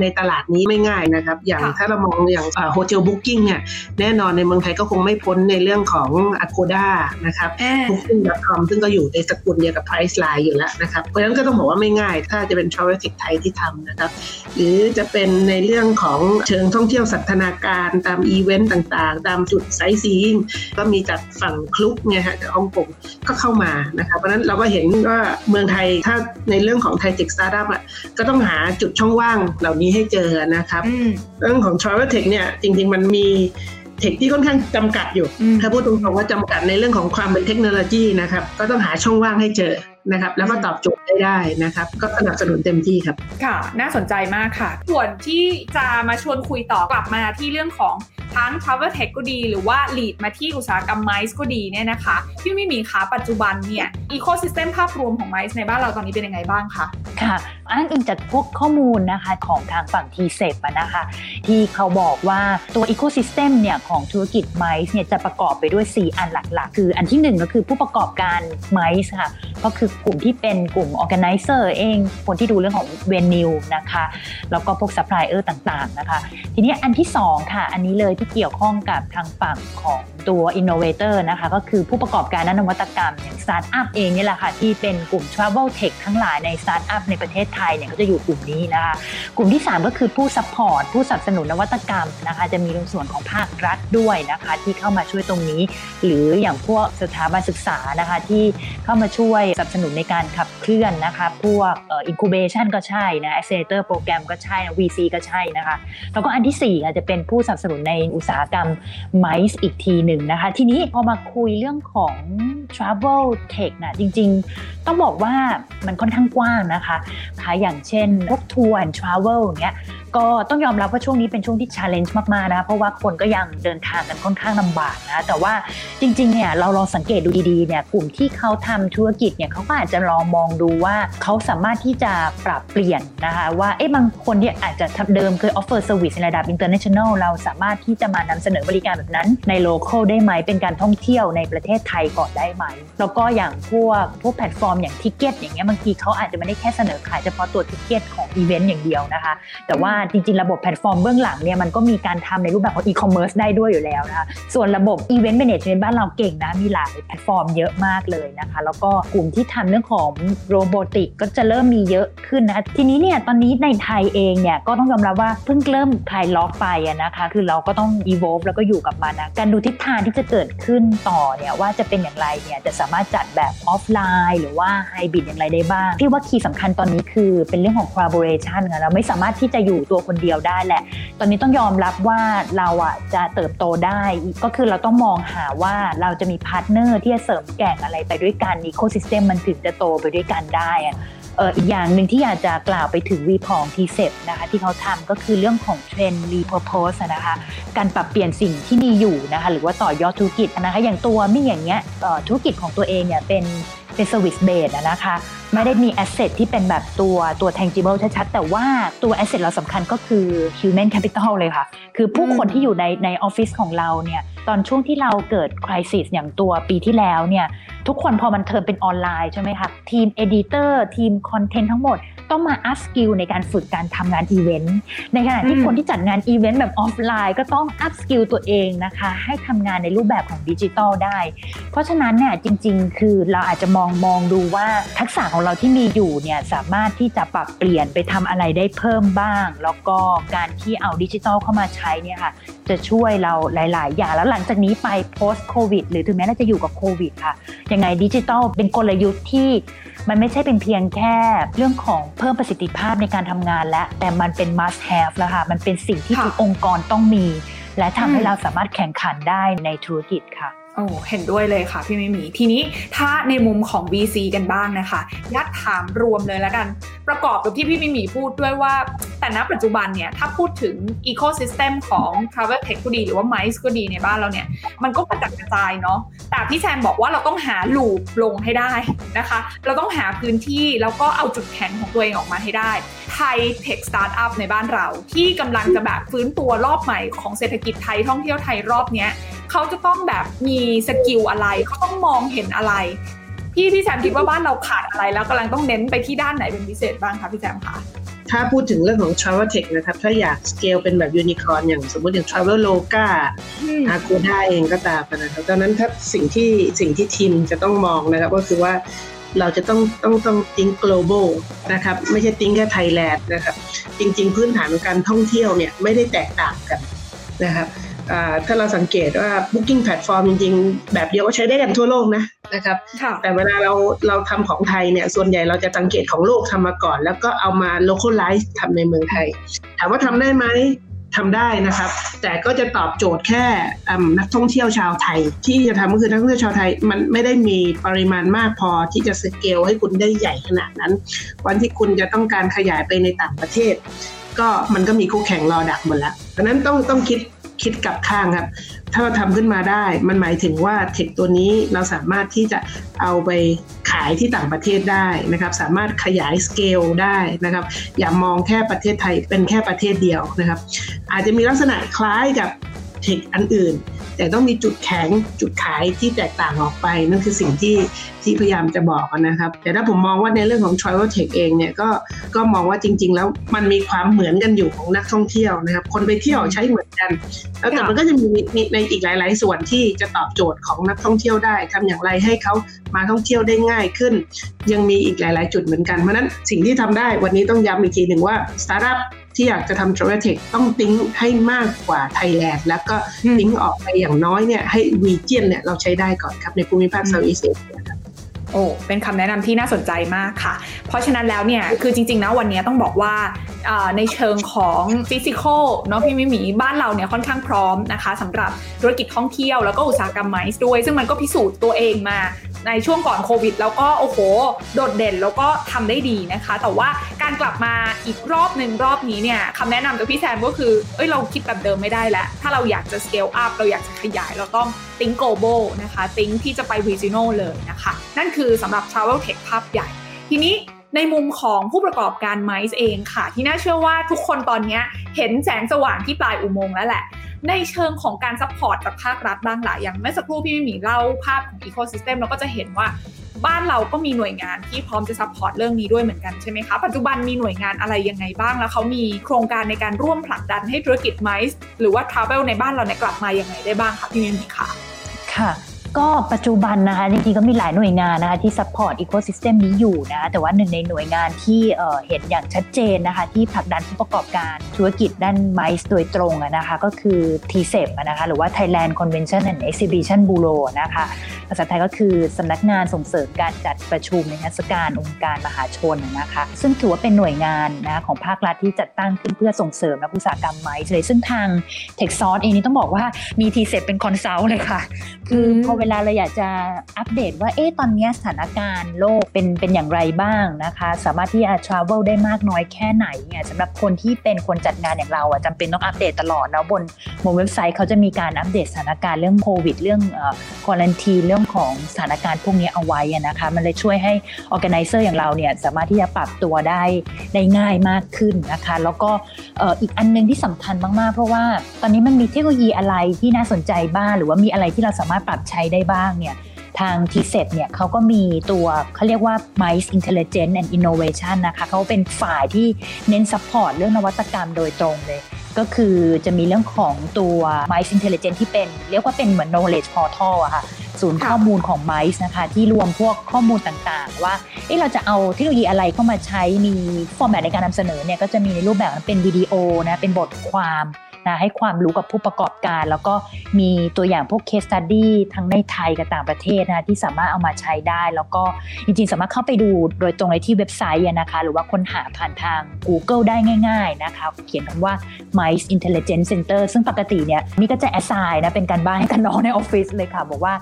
ในตลาดนี้ไม่ง่ายนะครับ อย่างถ้าเรามองอย่างโฮเทลบุ๊กิ้งเนี่ยแน่นอนในเมืองไทยก็คงไม่พ้นในเรื่องของ Agoda นะครับ Booking.com ซึ่งก็อยู่ในสกุลเดียวกับ Priceline อยู่แล้วนะครับ เพราะฉะนั้นก็ต้องบอกว่าไม่ง่าย ถ้าจะเป็น Travel Tech ไทยที่ทำนะครับ หรือจะเป็นในเรื่องของเชิงท่องเที่ยวสันทนาการตามอีเวนต์ต่าง ๆ ตามจุด sightseeing ก็มีจากฝั่ง Klook เนี่ยฮะจากฮ่องกงก็เข้ามานะครับเพราะฉะนั้นเราก็เห็นว่าเมืองไทยถ้าในเรื่องของไทย tech startup อะก็ต้องหาจุดช่องว่างเหล่านี้ให้เจอนะครับเรื่องของ Travel Tech เนี่ยจริง ๆ มันมี tech ที่ค่อนข้างจำกัดอยู่ ถ้าพูดตรงๆว่าจำกัดในเรื่องของความเป็นเทคโนโลยีนะครับ ก็ต้องหาช่องว่างให้เจอ นะครับ แล้วก็ตอบโจทย์ได้ได้นะครับ ก็สนับสนุนเต็มที่ครับ ค่ะ น่าสนใจมากค่ะ ส่วนที่จะมาชวนคุยต่อกลับมาที่เรื่องของทั้ง Travel Tech ก็ดีหรือว่า lead มาที่อุตสาหกรรมไมซ์ก็ดีเนี่ยนะคะ พี่มิมีคะปัจจุบันเนี่ย ecosystem ภาพรวมของไมซ์ในบ้านเราตอนนี้เป็นยังไงบ้างคะ ค่ะ อ้างอิงจากพวกข้อมูลนะคะของทางฝั่ง TCEB นะคะที่เขาบอกว่าตัว ecosystem เนี่ยของธุรกิจไมซ์เนี่ยจะประกอบไปด้วย 4 อันหลักๆ คืออันที่ 1 ก็คือผู้ประกอบการไมซ์ค่ะก็คือกลุ่มที่เป็นกลุ่ม organizer เอง คนที่ดูเรื่องของ venue นะคะแล้วก็พวกซัพพลายเออร์ต่างๆนะคะทีนี้อันที่ 2 ค่ะ อันนี้เลยที่เกี่ยวข้องกับทางฝั่งของตัว innovator นะคะก็คือผู้ประกอบการด้านนวัตกรรมอย่างสตาร์ทอัพเองนี่แหละค่ะที่เป็นกลุ่ม travel tech ทั้งหลายในสตาร์ทอัพในประเทศไทยเนี่ยก็จะอยู่กลุ่มนี้นะคะกลุ่มที่ 3 ก็คือผู้ support ผู้สนับสนุนนวัตกรรมนะคะจะมีในส่วนของภาครัฐด้วยนะคะที่เข้ามาช่วยตรงนี้ หรืออย่างพวกสถาบันศึกษานะคะที่เข้ามาช่วยสนับสนุนในการขับเคลื่อนนะคะพวกอ่อ incubation ก็ใช่นะ accelerator โปรแกรมก็ใช่นะ VC ก็ใช่นะคะแล้วก็อันที่4อาจจะเป็นผู้สนับสนุนในอุตสาหกรรม MICE อีกทีหนึ่งนะคะทีนี้พอมาคุยเรื่องของ travel tech นะจริง ๆ ต้องบอกว่ามันค่อนข้างกว้างนะคะคะอย่างเช่นพวกทัวร์ทราเวลอย่างเงี้ยก็ต้องยอมรับว่าช่วงนี้เป็นช่วงที่ challenge มากๆนะ เพราะว่าคนก็ยังเดินทางกันค่อนข้างลำบากนะ แต่ว่าจริงๆเนี่ยเราลองสังเกตดูดีๆเนี่ยกลุ่มที่เขาทำธุรกิจเนี่ยเขาก็อาจจะลองมองดูว่าเขาสามารถที่จะปรับเปลี่ยนนะคะว่าเอ๊ะบางคนเนี่ยอาจจะเดิมเคย offer service ในระดับ international เราสามารถที่จะมานำเสนอบริการแบบนั้นใน local ได้ไหมเป็นการท่องเที่ยวในประเทศไทยก่อนได้ไหม แล้วก็อย่างพวกพวกแพลตฟอร์มอย่าง ticket อย่างเงี้ยบางทีเขาอาจจะไม่ได้แค่เสนอขายเฉพาะตัว ticket ของอีเวนต์อย่างเดียวนะคะ แต่ว่าจริง ๆ ระบบแพลตฟอร์มเบื้องหลังเนี่ยมันก็มีการทำในรูปแบบของอีคอมเมิร์ซได้ด้วยอยู่แล้วนะคะส่วนระบบ event management บ้านเราเก่งนะมีหลายแพลตฟอร์มเยอะมากเลยนะคะแล้วก็กลุ่มที่ทำเรื่องของ robotic ก็จะเริ่มมีเยอะขึ้นนะทีนี้เนี่ยตอนนี้ในไทยเองเนี่ยก็ต้องยอมรับว่าเพิ่งเริ่มคลายล็อกไปนะคะคือเราก็ต้อง evolve แล้วก็อยู่กับมันนะการดูทิศทางที่จะเกิดขึ้นต่อเนี่ยว่าจะเป็นอย่างไรเนี่ยจะสามารถจัดแบบออฟไลน์ หรือว่าไฮบริดอย่างไรได้บ้างที่ว่า key สำคัญตอนนี้คือเป็นเรื่องของ collaboration นะเราไม่สามารถที่จะอยู่ตัวคนเดียวได้แหละ ตอนนี้ต้องยอมรับว่าเราอะจะเติบโตได้ ก็คือเราต้องมองหาว่าเราจะมี partner ที่จะเสริมแกร่งอะไรไปด้วยกัน ecosystem มันถึงจะโตไปด้วยกันได้เอออีกอย่างหนึ่งที่อยากจะกล่าวไปถึง report ของ TCEB นะคะที่เขาทำก็คือเรื่องของ trend repurpose นะคะการปรับเปลี่ยนสิ่งที่มีอยู่นะคะหรือว่าต่อยอดธุรกิจนะคะอย่างตัวมี่อย่างเงี้ยธุรกิจของตัวเองเนี่ยเป็น เป็น service base นะคะ ไม่ได้มี asset ที่เป็นแบบตัวตัว tangible ชัดๆ แต่ว่าตัว asset เราสำคัญก็คือ human capital เลยค่ะ คือผู้คนที่อยู่ในในออฟฟิศของเราเนี่ย ตอนช่วงที่เราเกิด crisis อย่างตัวปีที่แล้วเนี่ย ทุกคนพอมัน turn เป็นออนไลน์ใช่ไหมคะ ทีม editor ทีมคอนเทนต์ทั้งหมด ต้องมา upskill ในการฝึกการทำงานอีเวนต์ในขณะที่คนที่จัดงานอีเวนต์แบบออฟไลน์ ก็ต้อง upskill ตัวเองนะคะให้ทำงานในรูปแบบของดิจิทัลได้ เพราะฉะนั้นเนี่ยจริง ๆ คือเราอาจจะมองมองดูว่าทักษะของเราที่มีอยู่เนี่ยสามารถที่จะปรับเปลี่ยนไปทำอะไรได้เพิ่มบ้าง แล้วก็การที่เอาดิจิทัลเข้ามาใช้เนี่ยค่ะ จะช่วยเราหลาย ๆ อย่างแล้วหลังจากนี้ไป post covid หรือถึงแม้เราจะอยู่กับโควิดค่ะ ยังไงดิจิทัลเป็นกลยุทธ์ที่มันไม่ใช่เป็นเพียงแค่เรื่องของเพิ่มประสิทธิภาพในการทำงานและ แต่มันเป็น must have แล้วค่ะ มันเป็นสิ่งที่ทุกองค์กรต้องมี และทำให้เราสามารถแข่งขันได้ในธุรกิจค่ะ โอ้เห็นด้วยเลยค่ะพี่มิมี่ทีนี้ถ้าในมุมของ VC กันบ้างนะคะยัดถามรวมเลยแล้วกัน ประกอบกับที่พี่มิมี่พูดด้วยว่า แต่ณปัจจุบันเนี่ยถ้าพูดถึง Ecosystem ของ Travel Tech ก็ดีหรือว่า MICE ก็ดีในบ้านเราเนี่ย มันก็กระจัดกระจายเนาะแต่พี่แซมบอกว่าเราต้องหาลูปลงให้ได้นะคะ เราต้องหาพื้นที่แล้วก็เอาจุดแข็งของตัวเองออกมาให้ได้ Thai tech startup ในบ้านเรา ที่กำลังจะแบบฟื้นตัวรอบใหม่ของเศรษฐกิจไทยท่องเที่ยวไทยรอบเนี้ย เขาจะต้องแบบมี skill อะไร เขาต้องมองเห็นอะไร พี่พี่แซมคิดว่าบ้านเราขาดอะไรแล้วกำลังต้องเน้นไปที่ด้านไหนเป็นพิเศษบ้างคะพี่แซมคะถ้าพูดถึงเรื่องของ Travel Tech นะครับ ถ้าอยากสเกลเป็นแบบยูนิคอร์นอย่างสมมติอย่าง Traveloka อากูด้าเองก็ตามนะครับดังนั้นถ้าสิ่งที่สิ่งที่ทีมจะต้องมองนะครับก็คือว่าเราจะต้องต้องต้องติ้ง global นะครับ ไม่ใช่ think แค่ไทยแลนด์นะครับ จริง ๆ พื้นฐานของการท่องเที่ยวเนี่ยไม่ได้แตกต่างกันนะครับ ถ้าเราสังเกตว่า Booking Platform จริงๆ แบบเดียวก็ใช้ได้กันทั่วโลกนะนะครับ แต่เวลาเราเราทำของไทยเนี่ย ส่วนใหญ่เราจะสังเกตของโลกทำมาก่อน แล้วก็เอามา localize ทำในเมืองไทย ถามว่าทำได้ไหมทำได้นะครับ แต่ก็จะตอบโจทย์แค่นักท่องเที่ยวชาวไทย ที่จะทำก็คือนักท่องเที่ยวชาวไทย มันไม่ได้มีปริมาณมากพอที่จะสเกลให้คุณได้ใหญ่ขนาดนั้น วันที่คุณจะต้องการขยายไปในต่างประเทศ ก็มันก็มีคู่แข่งรอดักหมดแล้วเพราะนั้นต้องต้องคิด คิดกลับข้างครับ ถ้าเราทำขึ้นมาได้ มันหมายถึงว่าเทคตัวนี้เราสามารถที่จะเอาไปขายที่ต่างประเทศได้นะครับ สามารถขยายสเกลได้นะครับ อย่ามองแค่ประเทศไทยเป็นแค่ประเทศเดียวนะครับ อาจจะมีลักษณะคล้ายกับเทคอันอื่น แต่ต้องมีจุดแข็งจุดขายที่แตกต่างออกไป นั่นคือสิ่งที่ที่พยายามจะบอกนะครับ แต่ถ้าผมมองว่าในเรื่องของ Travel Tech เองเนี่ยก็ก็มองว่าจริง ๆ แล้วมันมีความเหมือนกันอยู่ของนักท่องเที่ยวนะครับ คนไปเที่ยวใช้เหมือนกัน แล้วแต่มันก็จะมีในอีกหลาย ๆ ส่วนที่จะตอบโจทย์ของนักท่องเที่ยวได้ทำอย่างไรให้เขามาท่องเที่ยวได้ง่ายขึ้น ยังมีอีกหลาย ๆ จุดเหมือนกันเพราะนั้นสิ่งที่ทำได้วันนี้ต้องย้ำอีกทีหนึ่งว่าสตาร์ทอัพ ที่อยากจะทำ travel tech ต้อง think ให้มากกว่าไทยแลนด์แล้วก็ think ออกไปอย่างน้อยเนี่ยให้วีเจียนเนี่ยเราใช้ได้ก่อนครับในภูมิภาค Southeast Asia ครับโอ้ เป็นคำแนะนำที่น่าสนใจมากค่ะ เพราะฉะนั้นแล้วเนี่ย คือจริงๆนะวันนี้ต้องบอกว่าในเชิงของ physical เนาะพี่มิมี่บ้านเราเนี่ยค่อนข้างพร้อมนะคะสำหรับธุรกิจท่องเที่ยวแล้วก็อุตสาหกรรมไมซ์ด้วย ซึ่งมันก็พิสูจน์ตัวเองมา ในช่วงก่อนโควิด แล้วก็โอ้โห โดดเด่นแล้วก็ทำได้ดีนะคะ แต่ว่าการกลับมาอีกรอบหนึ่งรอบนี้เนี่ยคำแนะนำจากพี่แซมก็คือเอ้ยเราคิดแบบเดิมไม่ได้แล้ว ถ้าเราอยากจะ scale up เราอยากจะขยายเราต้อง think global นะคะ think ที่จะไป regional เลยนะคะ นั่นคือสำหรับ travel tech ภาพใหญ่ ทีนี้ในมุมของผู้ประกอบการไมซ์เองค่ะ ที่น่าเชื่อว่าทุกคนตอนนี้เห็นแสงสว่างที่ปลายอุโมงค์แล้วแหละ ในเชิงของการ support จากภาครัฐบ้างหลายอย่างเมื่อสักครู่พี่มีเล่าภาพของ ecosystem เราก็จะเห็นว่าบ้านเราก็มีหน่วยงานที่พร้อมจะ support เรื่องนี้ด้วยเหมือนกันใช่ไหมคะ ปัจจุบันมีหน่วยงานอะไรยังไงบ้าง แล้วเขามีโครงการในการร่วมผลักดันให้ธุรกิจไมซ์หรือว่า travel ในบ้านเราในกลับมายังไงได้บ้างคะพี่มินค่ะค่ะ ก็ปัจจุบันนะคะจริงๆก็มีหลายหน่วยงานนะคะที่ support ecosystem นี้อยู่นะแต่ว่าหนึ่งในหน่วยงานที่เห็นอย่างชัดเจนนะคะที่ผลักดันผู้ประกอบการธุรกิจด้านไมซ์โดยตรงนะคะก็คือ t c e p นะคะหรือว่า Thailand Convention and Exhibition Bureau นะคะ ภาษาไทยก็คือสำนักงานส่งเสริมการจัดประชุมและนิทรรศการองค์การมหาชนนะคะ ซึ่งถือว่าเป็นหน่วยงานนะของภาครัฐที่จัดตั้งขึ้นเพื่อส่งเสริมนักอุตสาหกรรมไมซ์เลยซึ่งทาง t e c h s o u r c e เองนี่ต้องบอกว่ามี t c e p เป็น consult เลยค่ะ คือพอเวลาเราอยากจะอัปเดตว่าเอ๊ะตอนนี้สถานการณ์โลกเป็นเป็นอย่างไรบ้างนะคะ สามารถที่จะ travel ได้มากน้อยแค่ไหนเนี่ยสำหรับคนที่เป็นคนจัดงานอย่างเราอะจำเป็นต้องอัปเดตตลอดแล้วบนบนเว็บไซต์เขาจะมีการอัปเดตสถานการณ์เรื่องโควิดเรื่อง quarantine เรื่องของสถานการณ์พวกนี้เอาไว้นะคะ มันเลยช่วยให้ organizer อย่างเราเนี่ยสามารถที่จะปรับตัวได้ได้ง่ายมากขึ้นนะคะ แล้วก็อีกอันนึงที่สำคัญมากๆ เพราะว่าตอนนี้มันมีเทคโนโลยีอะไรที่น่าสนใจบ้าง หรือว่ามีอะไรที่เราสามารถปรับใช้ได้บ้างเนี่ยทาง t s e t เนี่ยเขาก็มีตัวเขาเรียกว่า MICE Intelligence and Innovation นะคะเขาเป็นฝ่ายที่เน้น support เรื่องนวัตกรรมโดยตรงเลย ก็คือจะมีเรื่องของตัว MICE Intelligence ที่เป็น เรียกว่าเป็นเหมือน knowledge portal อะค่ะ ศูนย์ข้อมูลของ Mice นะคะที่รวมพวกข้อมูลต่างๆ ว่าเเราจะเอาเทคโนโลยีอะไรเข้ามาใช้มีฟอร์แมตในการนำเสนอเนี่ยก็จะมีในรูปแบบเป็นวิดีโอนะเป็นบทความ นะให้ความรู้กับผู้ประกอบการ แล้วก็มีตัวอย่างพวก case study ทั้งในไทยกับต่างประเทศนะที่สามารถเอามาใช้ได้ แล้วก็จริงๆ สามารถเข้าไปดูโดยตรงในที่เว็บไซต์นะคะหรือว่าค้นหาผ่านทาง Google ได้ง่ายๆนะคะเขียนคำว่า Mice Intelligence Center ซึ่งปกติเนี่ยนี่ก็จะ assign นะเป็นการบ้านให้กับน้องในออฟฟิศเลยค่ะ บอกว่า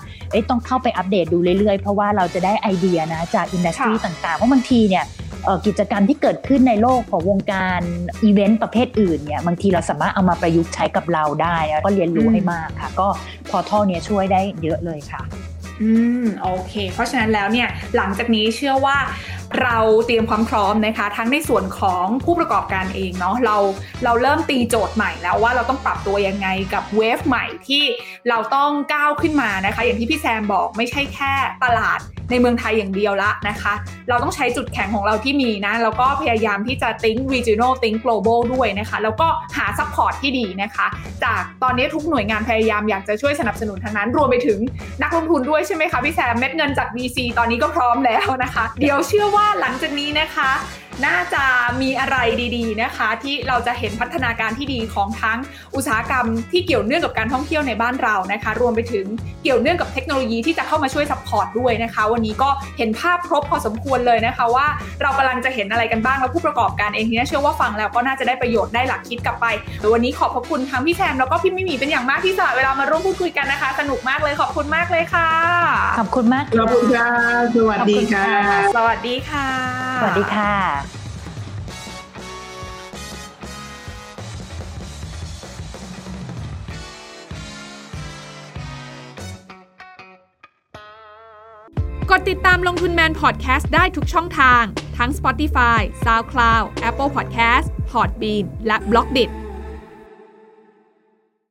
ต้องเข้าไปอัปเดตดูเรื่อยๆ เพราะว่าเราจะได้ไอเดียนะจากอินดัสทรีต่างๆเพราะบางทีเนี่ยกิจกรรมที่เกิดขึ้นในโลกของวงการอีเวนต์ประเภทอื่นเนี่ยบางทีเราสามารถเอามาประยุกต์ใช้กับเราได้ก็เรียนรู้ให้มากค่ะ ก็พอท่อเนี้ยช่วยได้เยอะเลยค่ะ อืมโอเค เพราะฉะนั้นแล้วเนี่ยหลังจากนี้เชื่อว่าเราเตรียมความพร้อมนะคะ ทั้งในส่วนของผู้ประกอบการเองเนาะเราเราเริ่มตีโจทย์ใหม่แล้วว่าเราต้องปรับตัวยังไงกับ wave ใหม่ที่เราต้องก้าวขึ้นมานะคะ อย่างที่พี่แซมบอกไม่ใช่แค่ตลาด ในเมืองไทยอย่างเดียวละนะคะ เราต้องใช้จุดแข็งของเราที่มีนะ แล้วก็พยายามที่จะติ้ง regional ติ้ง global ด้วยนะคะ แล้วก็หา support ที่ดีนะคะ จากตอนนี้ทุกหน่วยงานพยายามอยากจะช่วยสนับสนุนทางนั้น รวมไปถึงนักลงทุนด้วยใช่ไหมคะพี่แซมเม็ดเงินจาก VC ตอนนี้ก็พร้อมแล้วนะคะ เดี๋ยวเชื่อว่าหลังจากนี้นะคะ น่าจะมีอะไรดีๆนะคะ ที่เราจะเห็นพัฒนาการที่ดีของทั้งอุตสาหกรรมที่เกี่ยวเนื่องกับการท่องเที่ยวในบ้านเรานะคะ รวมไปถึงเกี่ยวเนื่องกับเทคโนโลยีที่จะเข้ามาช่วย support ด้วยนะคะ วันนี้ก็เห็นภาพครบพอสมควรเลยนะคะ ว่าเรากำลังจะเห็นอะไรกันบ้างแล้วผู้ประกอบการเองเนี่ยเชื่อว่าฟังแล้วก็น่าจะได้ประโยชน์ได้หลักคิดกลับไปวันนี้ขอบพระคุณทั้งพี่แซมแล้วก็พี่มิมีเป็นอย่างมากที่สละเวลามาร่วมพูดคุยกันนะคะ สนุกมากเลยขอบคุณมากเลยค่ะ ขอบคุณมากขอบคุณค่ะสวัสดีค่ะ สวัสดีค่ะ สวัสดีค่ะ กดติดตามลงทุนแมนพอดแคสต์ได้ทุกช่องทาง ทั้ง Spotify, SoundCloud, Apple Podcast, Podbean และ b l o ดิ d i t